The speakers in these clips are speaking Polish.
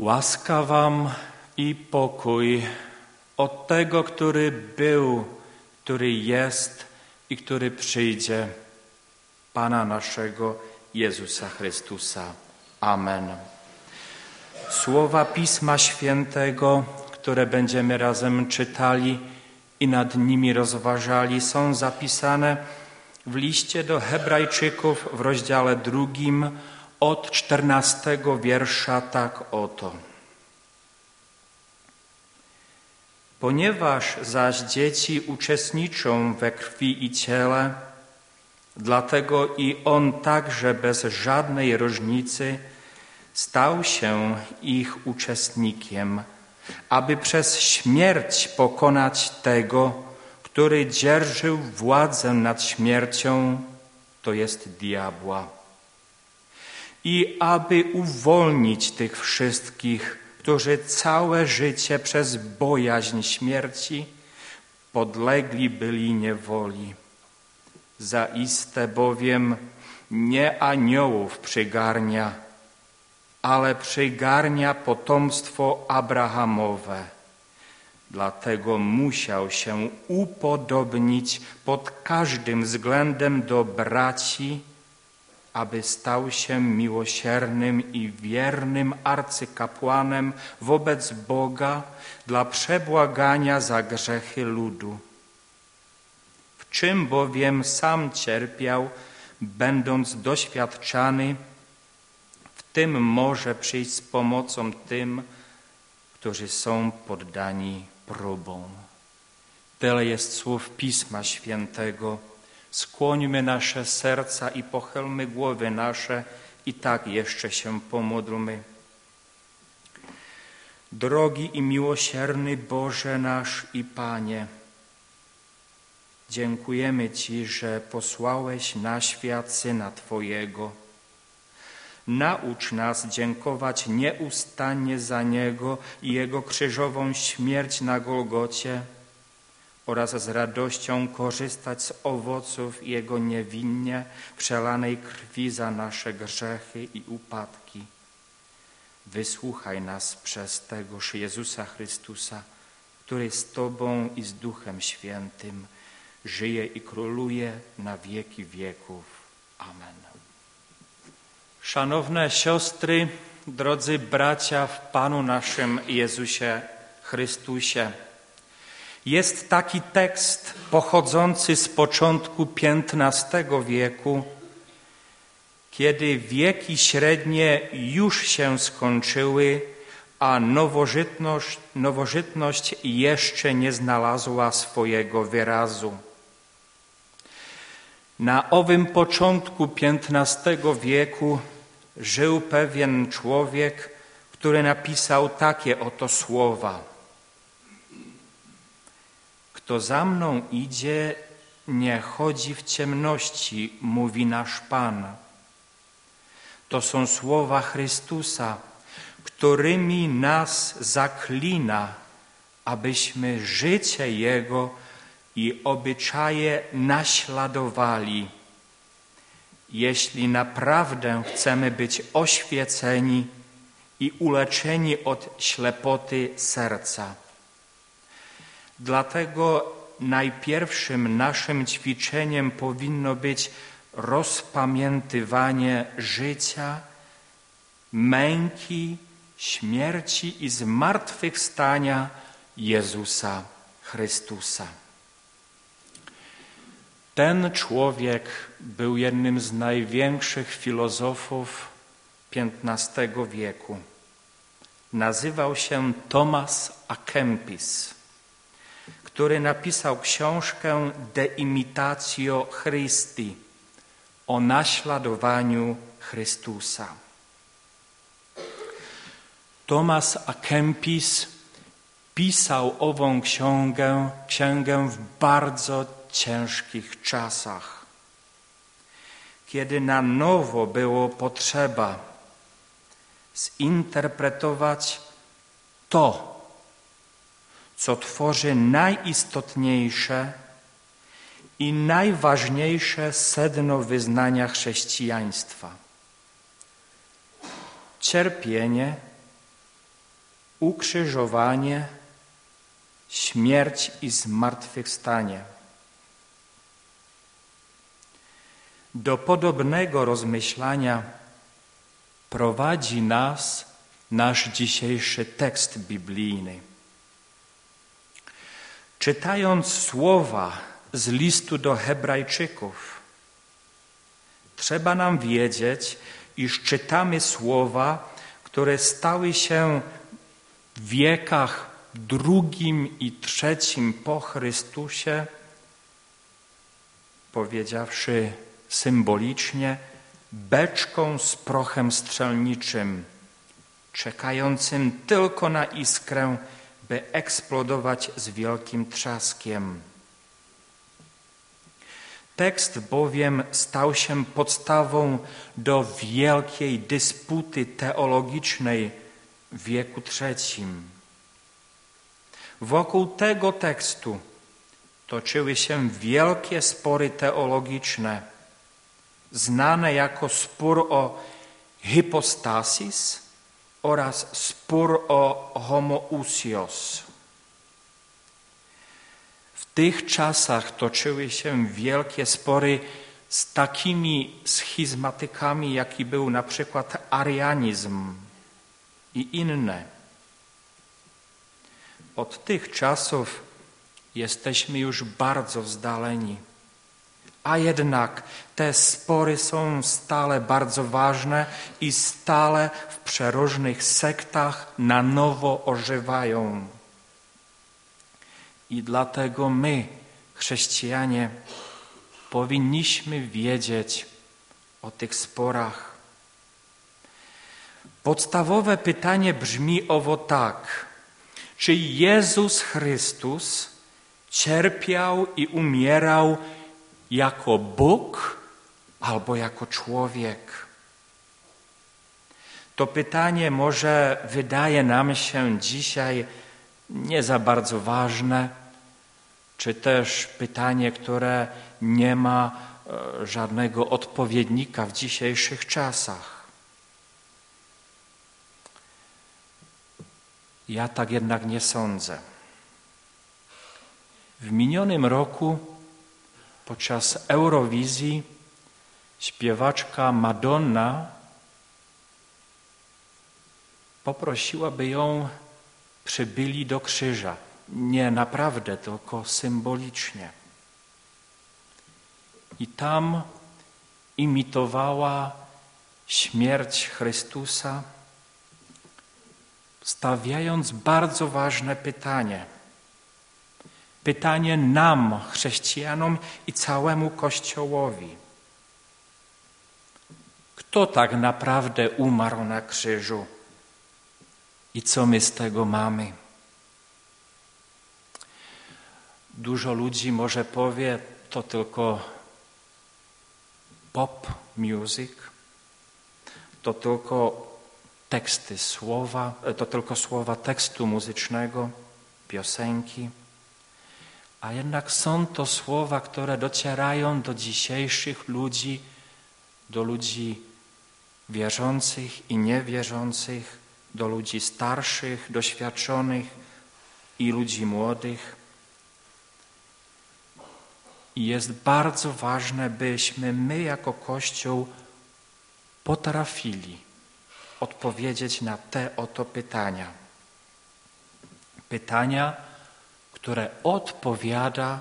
Łaska wam i pokój od tego, który był, który jest i który przyjdzie, Pana naszego Jezusa Chrystusa. Amen. Słowa Pisma Świętego, które będziemy razem czytali i nad nimi rozważali, są zapisane w liście do Hebrajczyków w rozdziale drugim od czternastego wiersza tak oto. Ponieważ zaś dzieci uczestniczą we krwi i ciele, dlatego i on także bez żadnej różnicy stał się ich uczestnikiem, aby przez śmierć pokonać tego, który dzierżył władzę nad śmiercią, to jest diabła. I aby uwolnić tych wszystkich, którzy całe życie przez bojaźń śmierci podlegli byli niewoli. Zaiste bowiem nie aniołów przygarnia, ale przygarnia potomstwo Abrahamowe. Dlatego musiał się upodobnić pod każdym względem do braci, aby stał się miłosiernym i wiernym arcykapłanem wobec Boga dla przebłagania za grzechy ludu. W czym bowiem sam cierpiał, będąc doświadczany, w tym może przyjść z pomocą tym, którzy są poddani próbom. Tyle jest słów Pisma Świętego. Skłońmy nasze serca i pochylmy głowy nasze i tak jeszcze się pomódlmy. Drogi i miłosierny Boże nasz i Panie, dziękujemy Ci, że posłałeś na świat Syna Twojego. Naucz nas dziękować nieustannie za Niego i Jego krzyżową śmierć na Golgocie, oraz z radością korzystać z owoców Jego niewinnie przelanej krwi za nasze grzechy i upadki. Wysłuchaj nas przez tegoż Jezusa Chrystusa, który z Tobą i z Duchem Świętym żyje i króluje na wieki wieków. Amen. Szanowne siostry, drodzy bracia w Panu naszym Jezusie Chrystusie, jest taki tekst pochodzący z początku XV wieku, kiedy wieki średnie już się skończyły, a nowożytność, nowożytność jeszcze nie znalazła swojego wyrazu. Na owym początku XV wieku żył pewien człowiek, który napisał takie oto słowa – kto za mną idzie, nie chodzi w ciemności, mówi nasz Pan. To są słowa Chrystusa, którymi nas zaklina, abyśmy życie Jego i obyczaje naśladowali. Jeśli naprawdę chcemy być oświeceni i uleczeni od ślepoty serca. Dlatego najpierwszym naszym ćwiczeniem powinno być rozpamiętywanie życia, męki, śmierci i zmartwychwstania Jezusa Chrystusa. Ten człowiek był jednym z największych filozofów XV wieku. Nazywał się Thomas A. Który napisał książkę De Imitatio Christi o naśladowaniu Chrystusa. Thomas A. Kempis pisał ową księgę, księgę w bardzo ciężkich czasach, kiedy na nowo było potrzeba zinterpretować to, co tworzy najistotniejsze i najważniejsze sedno wyznania chrześcijaństwa. Cierpienie ukrzyżowanie, śmierć i zmartwychwstanie. Do podobnego rozmyślania prowadzi nas nasz dzisiejszy tekst biblijny. Czytając słowa z listu do Hebrajczyków, trzeba nam wiedzieć, iż czytamy słowa, które stały się w wiekach drugim i trzecim po Chrystusie, powiedziawszy symbolicznie, beczką z prochem strzelniczym, czekającym tylko na iskrę, by eksplodować z wielkim trzaskiem. Tekst bowiem stał się podstawą do wielkiej dysputy teologicznej w wieku trzecim. Wokół tego tekstu toczyły się wielkie spory teologiczne, znane jako spór o hypostasis oraz spór o homoousios. W tych czasach toczyły się wielkie spory z takimi schizmatykami, jaki był na przykład arianizm i inne. Od tych czasów jesteśmy już bardzo wzdaleni. A jednak te spory są stale bardzo ważne i stale w przeróżnych sektach na nowo ożywają. I dlatego my, chrześcijanie, powinniśmy wiedzieć o tych sporach. Podstawowe pytanie brzmi owo tak: czy Jezus Chrystus cierpiał i umierał jako Bóg albo jako człowiek? To pytanie może wydaje nam się dzisiaj nie za bardzo ważne, czy też pytanie, które nie ma e, żadnego odpowiednika w dzisiejszych czasach. Ja tak jednak nie sądzę. W minionym roku podczas Eurowizji śpiewaczka Madonna poprosiła, by ją przybyli do krzyża. Nie naprawdę, tylko symbolicznie. I tam imitowała śmierć Chrystusa, stawiając bardzo ważne pytanie. Pytanie nam, chrześcijanom i całemu Kościołowi. Kto tak naprawdę umarł na krzyżu i co my z tego mamy? Dużo ludzi może powie, to tylko pop music, to tylko teksty słowa, to tylko słowa tekstu muzycznego, piosenki. A jednak są to słowa, które docierają do dzisiejszych ludzi, do ludzi wierzących i niewierzących, do ludzi starszych, doświadczonych i ludzi młodych. I jest bardzo ważne, byśmy my jako Kościół potrafili odpowiedzieć na te oto pytania. Pytania, które odpowiada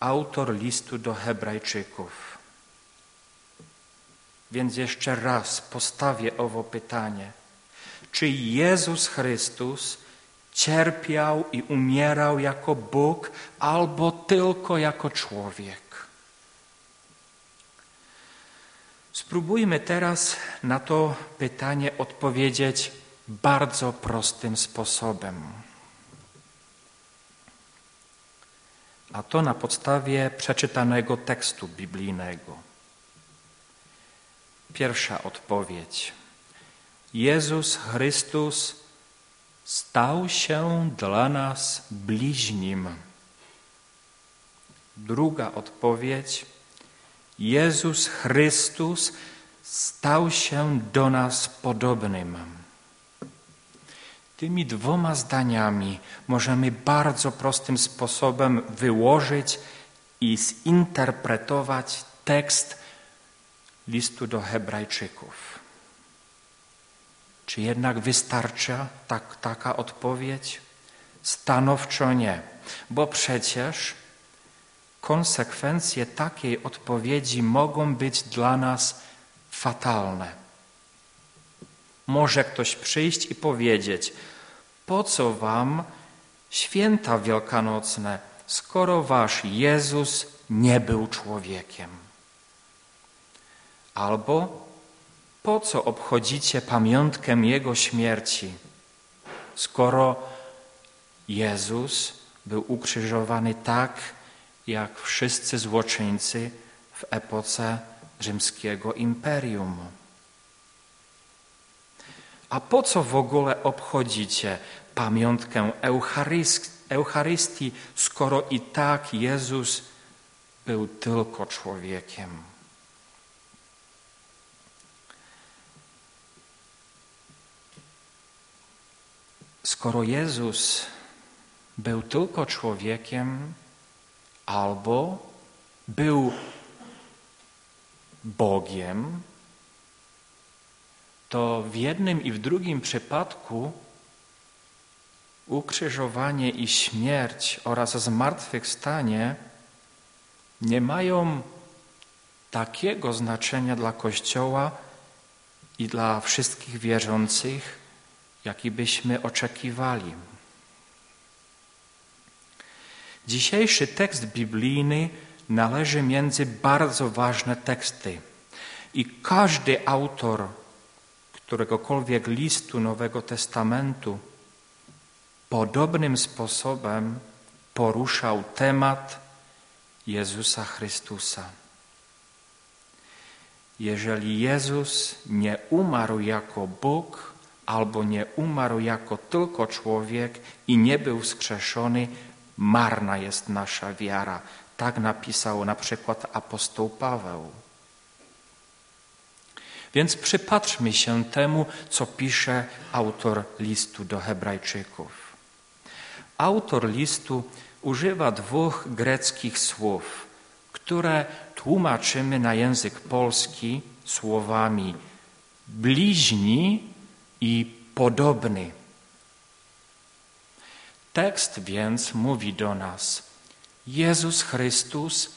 autor listu do Hebrajczyków. Więc jeszcze raz postawię owo pytanie. Czy Jezus Chrystus cierpiał i umierał jako Bóg albo tylko jako człowiek? Spróbujmy teraz na to pytanie odpowiedzieć bardzo prostym sposobem. A to na podstawie przeczytanego tekstu biblijnego. Pierwsza odpowiedź. Jezus Chrystus stał się dla nas bliźnim. Druga odpowiedź. Jezus Chrystus stał się do nas podobnym. Tymi dwoma zdaniami możemy bardzo prostym sposobem wyłożyć i zinterpretować tekst listu do Hebrajczyków. Czy jednak wystarcza tak, taka odpowiedź? Stanowczo nie, bo przecież konsekwencje takiej odpowiedzi mogą być dla nas fatalne. Może ktoś przyjść i powiedzieć: Po co wam święta wielkanocne, skoro wasz Jezus nie był człowiekiem? Albo po co obchodzicie pamiątkę Jego śmierci, skoro Jezus był ukrzyżowany tak, jak wszyscy złoczyńcy w epoce rzymskiego imperium? A po co w ogóle obchodzicie pamiątkę Eucharystii, skoro i tak Jezus był tylko człowiekiem? Skoro Jezus był tylko człowiekiem, albo był Bogiem, to w jednym i w drugim przypadku ukrzyżowanie i śmierć oraz zmartwychwstanie nie mają takiego znaczenia dla Kościoła i dla wszystkich wierzących, jaki byśmy oczekiwali. Dzisiejszy tekst biblijny należy między bardzo ważne teksty i każdy autor któregokolwiek listu Nowego Testamentu podobnym sposobem poruszał temat Jezusa Chrystusa. Jeżeli Jezus nie umarł jako Bóg, albo nie umarł jako tylko człowiek i nie był wskrzeszony, marna jest nasza wiara. Tak napisał na przykład apostoł Paweł. Więc przypatrzmy się temu, co pisze autor listu do Hebrajczyków. Autor listu używa dwóch greckich słów, które tłumaczymy na język polski słowami bliźni i podobny. Tekst więc mówi do nas: Jezus Chrystus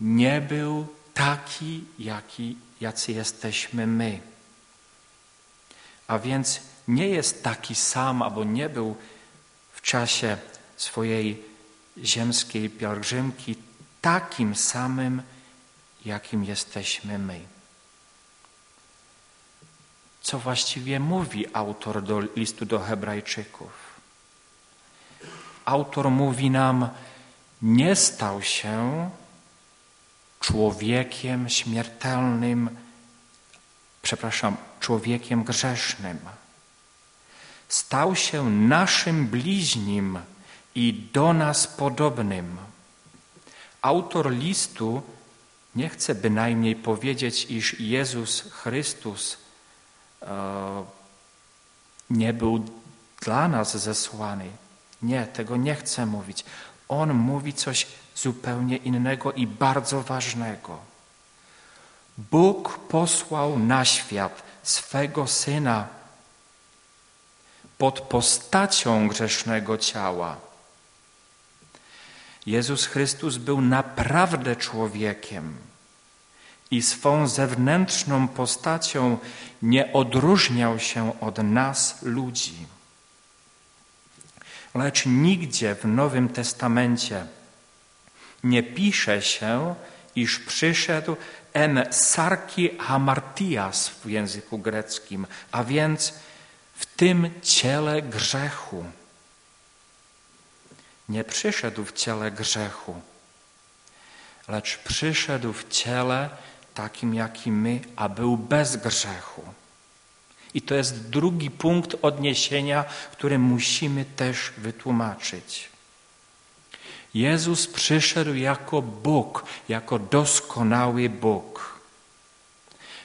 nie był taki, jaki, jacy jesteśmy my. A więc nie jest taki sam, albo nie był w czasie swojej ziemskiej pielgrzymki takim samym, jakim jesteśmy my. Co właściwie mówi autor do listu do Hebrajczyków? Autor mówi nam, nie stał się człowiekiem śmiertelnym, przepraszam, człowiekiem grzesznym. Stał się naszym bliźnim i do nas podobnym. Autor listu nie chce bynajmniej powiedzieć, iż Jezus Chrystus e, nie był dla nas zesłany. Nie, tego nie chce mówić. On mówi coś zupełnie innego i bardzo ważnego. Bóg posłał na świat swego Syna pod postacią grzesznego ciała. Jezus Chrystus był naprawdę człowiekiem i swą zewnętrzną postacią nie odróżniał się od nas, ludzi. Lecz nigdzie w Nowym Testamencie nie pisze się, iż przyszedł en sarki hamartias w języku greckim, a więc w tym ciele grzechu. Nie przyszedł w ciele grzechu, lecz przyszedł w ciele takim, jakim my, a był bez grzechu. I to jest drugi punkt odniesienia, który musimy też wytłumaczyć. Jezus przyszedł jako Bóg, jako doskonały Bóg.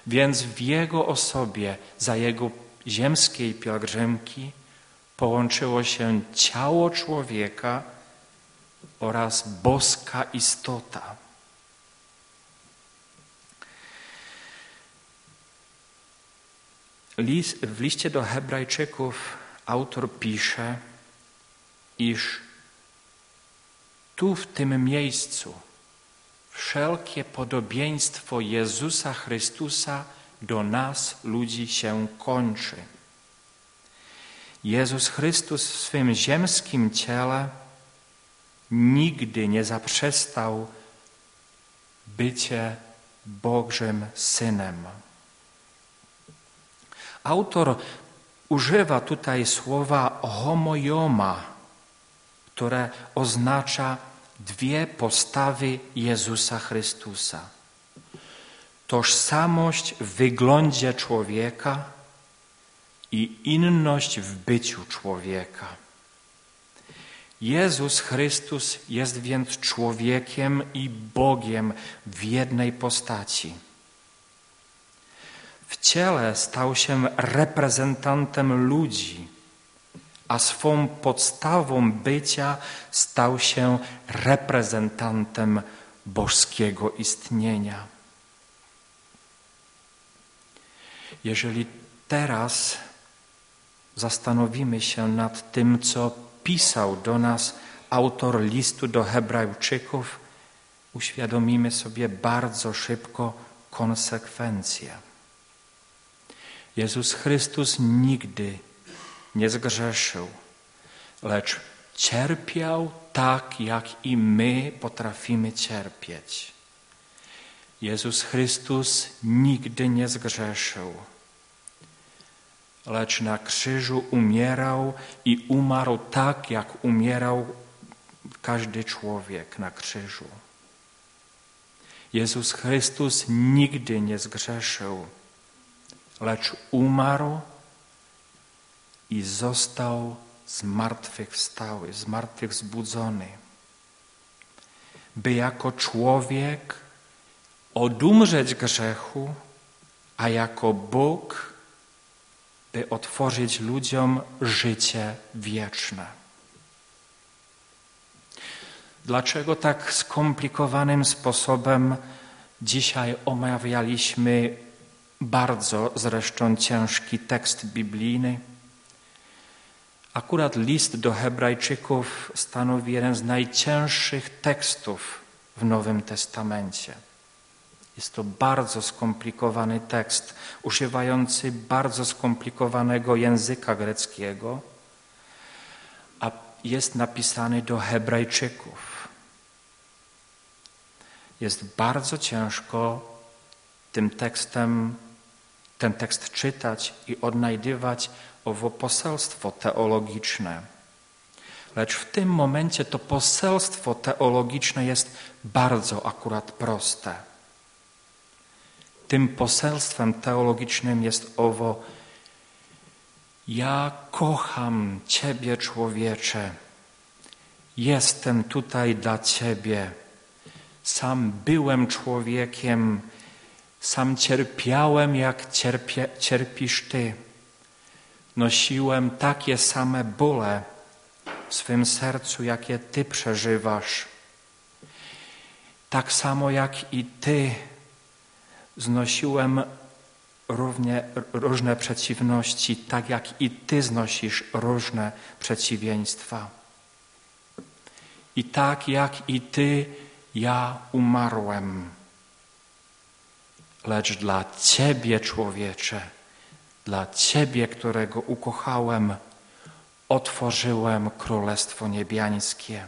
Więc w Jego osobie, za Jego ziemskiej pielgrzymki, połączyło się ciało człowieka oraz boska istota. w liście do Hebrajczyków autor pisze, iż tu w tym miejscu wszelkie podobieństwo Jezusa Chrystusa do nas, ludzi, się kończy. Jezus Chrystus w swym ziemskim ciele nigdy nie zaprzestał bycie Bożym Synem. Autor używa tutaj słowa homojoma, które oznacza dwie postawy Jezusa Chrystusa. Tożsamość w wyglądzie człowieka i inność w byciu człowieka. Jezus Chrystus jest więc człowiekiem i Bogiem w jednej postaci. W ciele stał się reprezentantem ludzi, a swą podstawą bycia stał się reprezentantem boskiego istnienia. Jeżeli teraz zastanowimy się nad tym, co pisał do nas autor listu do Hebrajczyków, uświadomimy sobie bardzo szybko konsekwencje. Jezus Chrystus nigdy nie zgrzeszył, lecz cierpiał tak, jak i my potrafimy cierpieć. Jezus Chrystus nigdy nie zgrzeszył, lecz na krzyżu umierał i umarł tak, jak umierał każdy człowiek na krzyżu. Jezus Chrystus nigdy nie zgrzeszył, lecz umarł i został zmartwychwstały, zmartwychwzbudzony, by jako człowiek odumrzeć grzechu, a jako Bóg, by otworzyć ludziom życie wieczne. Dlaczego tak skomplikowanym sposobem dzisiaj omawialiśmy bardzo zresztą ciężki tekst biblijny? Akurat list do Hebrajczyków stanowi jeden z najcięższych tekstów w Nowym Testamencie. Jest to bardzo skomplikowany tekst, używający bardzo skomplikowanego języka greckiego, a jest napisany do Hebrajczyków. Jest bardzo ciężko tym tekstem, ten tekst czytać i odnajdywać owo poselstwo teologiczne. Lecz w tym momencie to poselstwo teologiczne jest bardzo akurat proste. Tym poselstwem teologicznym jest owo: Ja kocham Ciebie, człowiecze. Jestem tutaj dla Ciebie. Sam byłem człowiekiem, sam cierpiałem, jak cierpie, cierpisz Ty. Nosiłem takie same bóle w swym sercu, jakie Ty przeżywasz. Tak samo jak i Ty znosiłem równie, różne przeciwności, tak jak i Ty znosisz różne przeciwieństwa. I tak jak i Ty, ja umarłem. Lecz dla Ciebie, człowiecze, dla Ciebie, którego ukochałem, otworzyłem Królestwo Niebiańskie.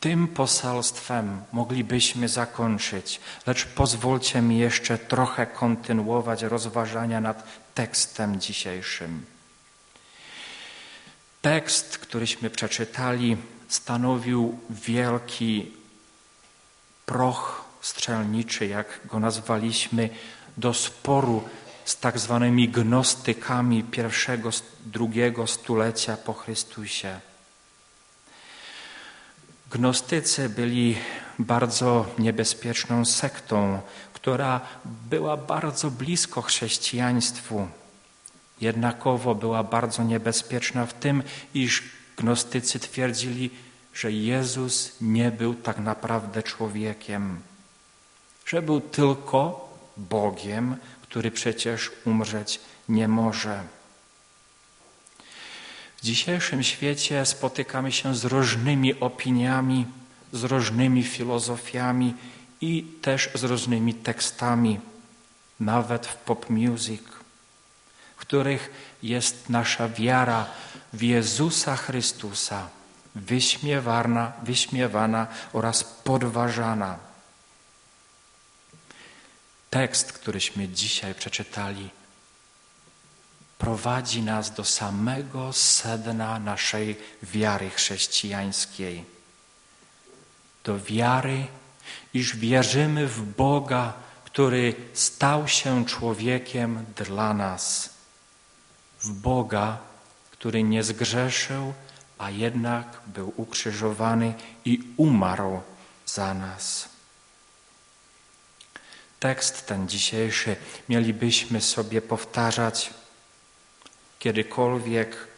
Tym poselstwem moglibyśmy zakończyć, lecz pozwólcie mi jeszcze trochę kontynuować rozważania nad tekstem dzisiejszym. Tekst, któryśmy przeczytali, stanowił wielki proch strzelniczy, jak go nazwaliśmy, do sporu z tak zwanymi gnostykami pierwszego, drugiego stulecia po Chrystusie. Gnostycy byli bardzo niebezpieczną sektą, która była bardzo blisko chrześcijaństwu. jednakowo była bardzo niebezpieczna w tym, iż gnostycy twierdzili, że Jezus nie był tak naprawdę człowiekiem, że był tylko Bogiem, który przecież umrzeć nie może. W dzisiejszym świecie spotykamy się z różnymi opiniami, z różnymi filozofiami i też z różnymi tekstami, nawet w pop music, w których jest nasza wiara w Jezusa Chrystusa wyśmiewana, wyśmiewana oraz podważana. Tekst, któryśmy dzisiaj przeczytali, prowadzi nas do samego sedna naszej wiary chrześcijańskiej. Do wiary, iż wierzymy w Boga, który stał się człowiekiem dla nas. W Boga, który nie zgrzeszył, a jednak był ukrzyżowany i umarł za nas. Tekst ten dzisiejszy mielibyśmy sobie powtarzać kiedykolwiek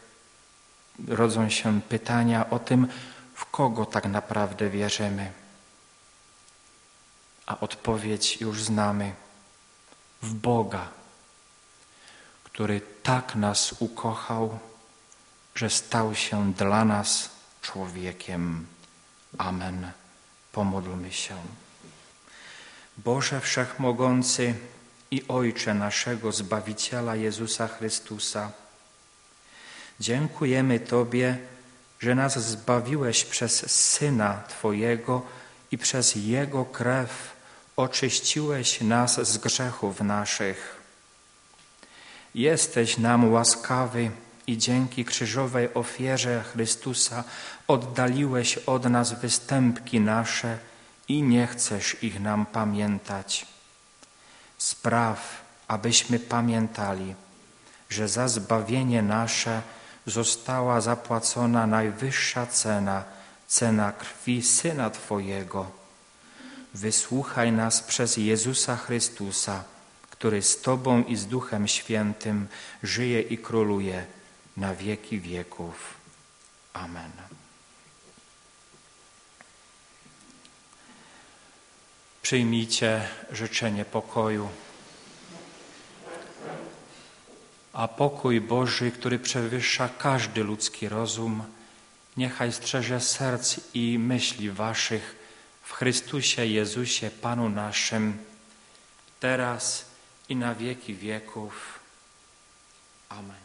rodzą się pytania o tym, w kogo tak naprawdę wierzymy. A odpowiedź już znamy w Boga, który tak nas ukochał, że stał się dla nas człowiekiem. Amen. Pomódlmy się. Boże Wszechmogący i Ojcze naszego Zbawiciela Jezusa Chrystusa, dziękujemy Tobie, że nas zbawiłeś przez Syna Twojego i przez Jego krew oczyściłeś nas z grzechów naszych. Jesteś nam łaskawy i dzięki krzyżowej ofierze Chrystusa oddaliłeś od nas występki nasze i nie chcesz ich nam pamiętać. Spraw, abyśmy pamiętali, że za zbawienie nasze została zapłacona najwyższa cena, cena krwi Syna Twojego. Wysłuchaj nas przez Jezusa Chrystusa, który z Tobą i z Duchem Świętym żyje i króluje na wieki wieków. Amen. Przyjmijcie życzenie pokoju. A pokój Boży, który przewyższa każdy ludzki rozum, niechaj strzeże serc i myśli waszych w Chrystusie Jezusie, Panu naszym, teraz i na wieki wieków. Amen.